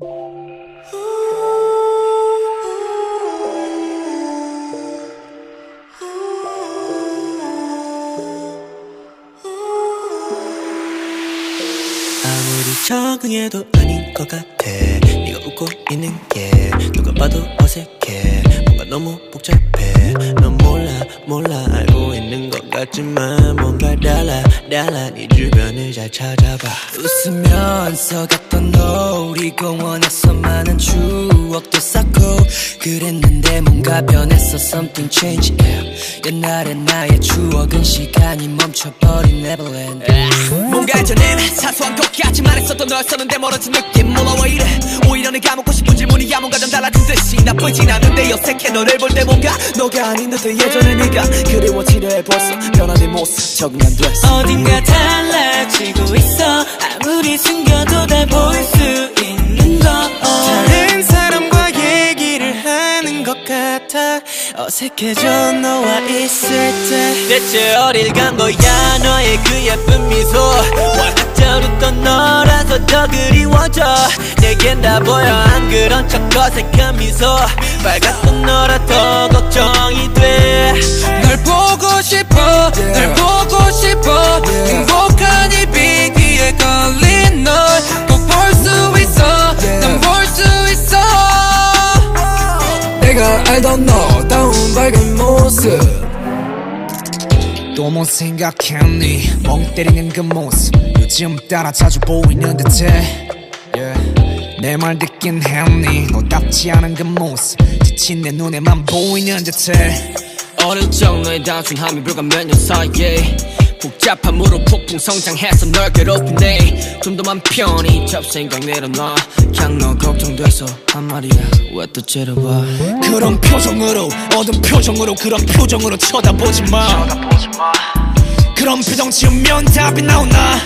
아무리 적응해도 아닌 것 같아. 네가 웃고 있는 게 누가 봐도 어색해 너무 복잡해. 넌 몰라 몰라. 알고 있는 것 같지만 뭔가 달라 달라. 네 주변을 잘 찾아봐. 웃으면서 갔던 놀이 공원에서 많은 추억도 쌓고 그랬는데 뭔가 변했어. Something changed yeah. 옛날의 나의 추억은 시간이 멈춰버린 Neverland. 뭔가 전엔 사소한 것까지만 했었던 너였었는데 멀어진 느낌. 몰라 왜 이래. 오히려 내가 묻고 싶은 질문 듯이 나쁘진 않은데 어색해 너를 볼 때 뭔가 너가 아닌 듯해 예전의 네가 그리워지려 해 벌써 변한 네 모습 적응 안 됐어 어딘가 달라지고 있어. 아무리 숨겨도 다 보일 수 있는 거. 다른 사람과 얘기를 하는 것 같아. 어색해져 너와 있을 때. 대체 어딜 간 거야? 너의 그 예쁜 미소 웃던 너라서 더 그리워져. 내겐 다 보여. 안 그런 척 어색한 미소. 밝았던 너라 더 걱정이 돼. 널 보고 싶어. 널 보고 싶어. 행복한 이 비기에 걸린 널 꼭 볼 수 있어. 난 볼 수 있어. 내가 알던 너다운 밝은 모습. 또뭐 생각했니? 멍 때리는 그 모습 요즘 따라 자주 보이는 듯해. 내말 듣긴 했니? 너답지 않은 그 모습 지친 내 눈에만 보이는 듯해. 어릴 적 너의 단순함이 불과 몇 년 사이에 복잡함으로 폭풍 성장해서 널 괴롭히네. 좀 더 맘 편히 잡생각 내려놔. 그냥 너 걱정돼서 한 말이야. 왜 또 째려봐? 그런 표정으로 어두운 표정으로 그런 표정으로 쳐다보지 마. 그런 표정 지으면 답이 나오나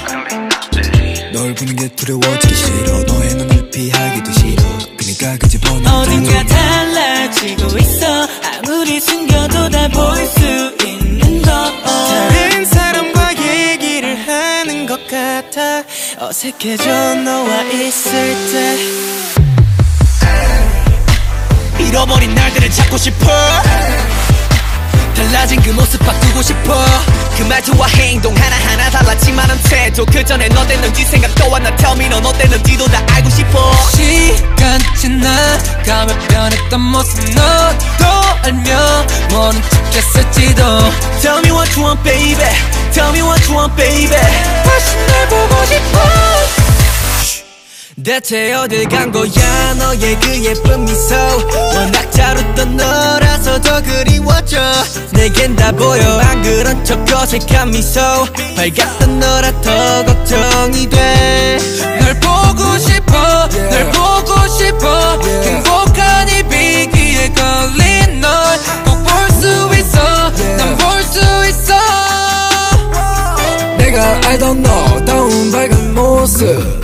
널 보는 게 두려워지기 싫어. 너의 눈을 피하기도 싫어. 그니까 그 집어넣는 어딘가 달라지고 있어. 아무리 숨겨도 다 보일 수 있는 거. 다른 사람과 얘기를 하는 것 같아. 어색해져 너와 있을 때. 잃어버린 날들을 찾고 싶어 달라진 그 모습 바꾸고 싶어. 그 말투와 행동 하나하나 달랐지만은 태도 그 전에 너 됐는지 생각도 안나 Tell me 넌 어땠는지도 다 알고 싶어. 시간 지나가며 변했던 모습 너도 알면 모른 척 했을지도. Tell me what you want baby. Tell me what you want baby. 다시 널 보고 싶어 대체 어딜 간 거야? 너의 그 예쁜 미소. 워낙 잘 웃던 너라서 더 그리워져. 내겐 다 보여. 안 그런 척 어색한 미소. 밝았던 너라 더 걱정이 돼. 널 보고 싶어. 널 보고 싶어. 행복한 이 비기에 걸린 널 꼭 볼 수 있어. 난 볼 수 있어. 내가 알던 너 다운 밝은 모습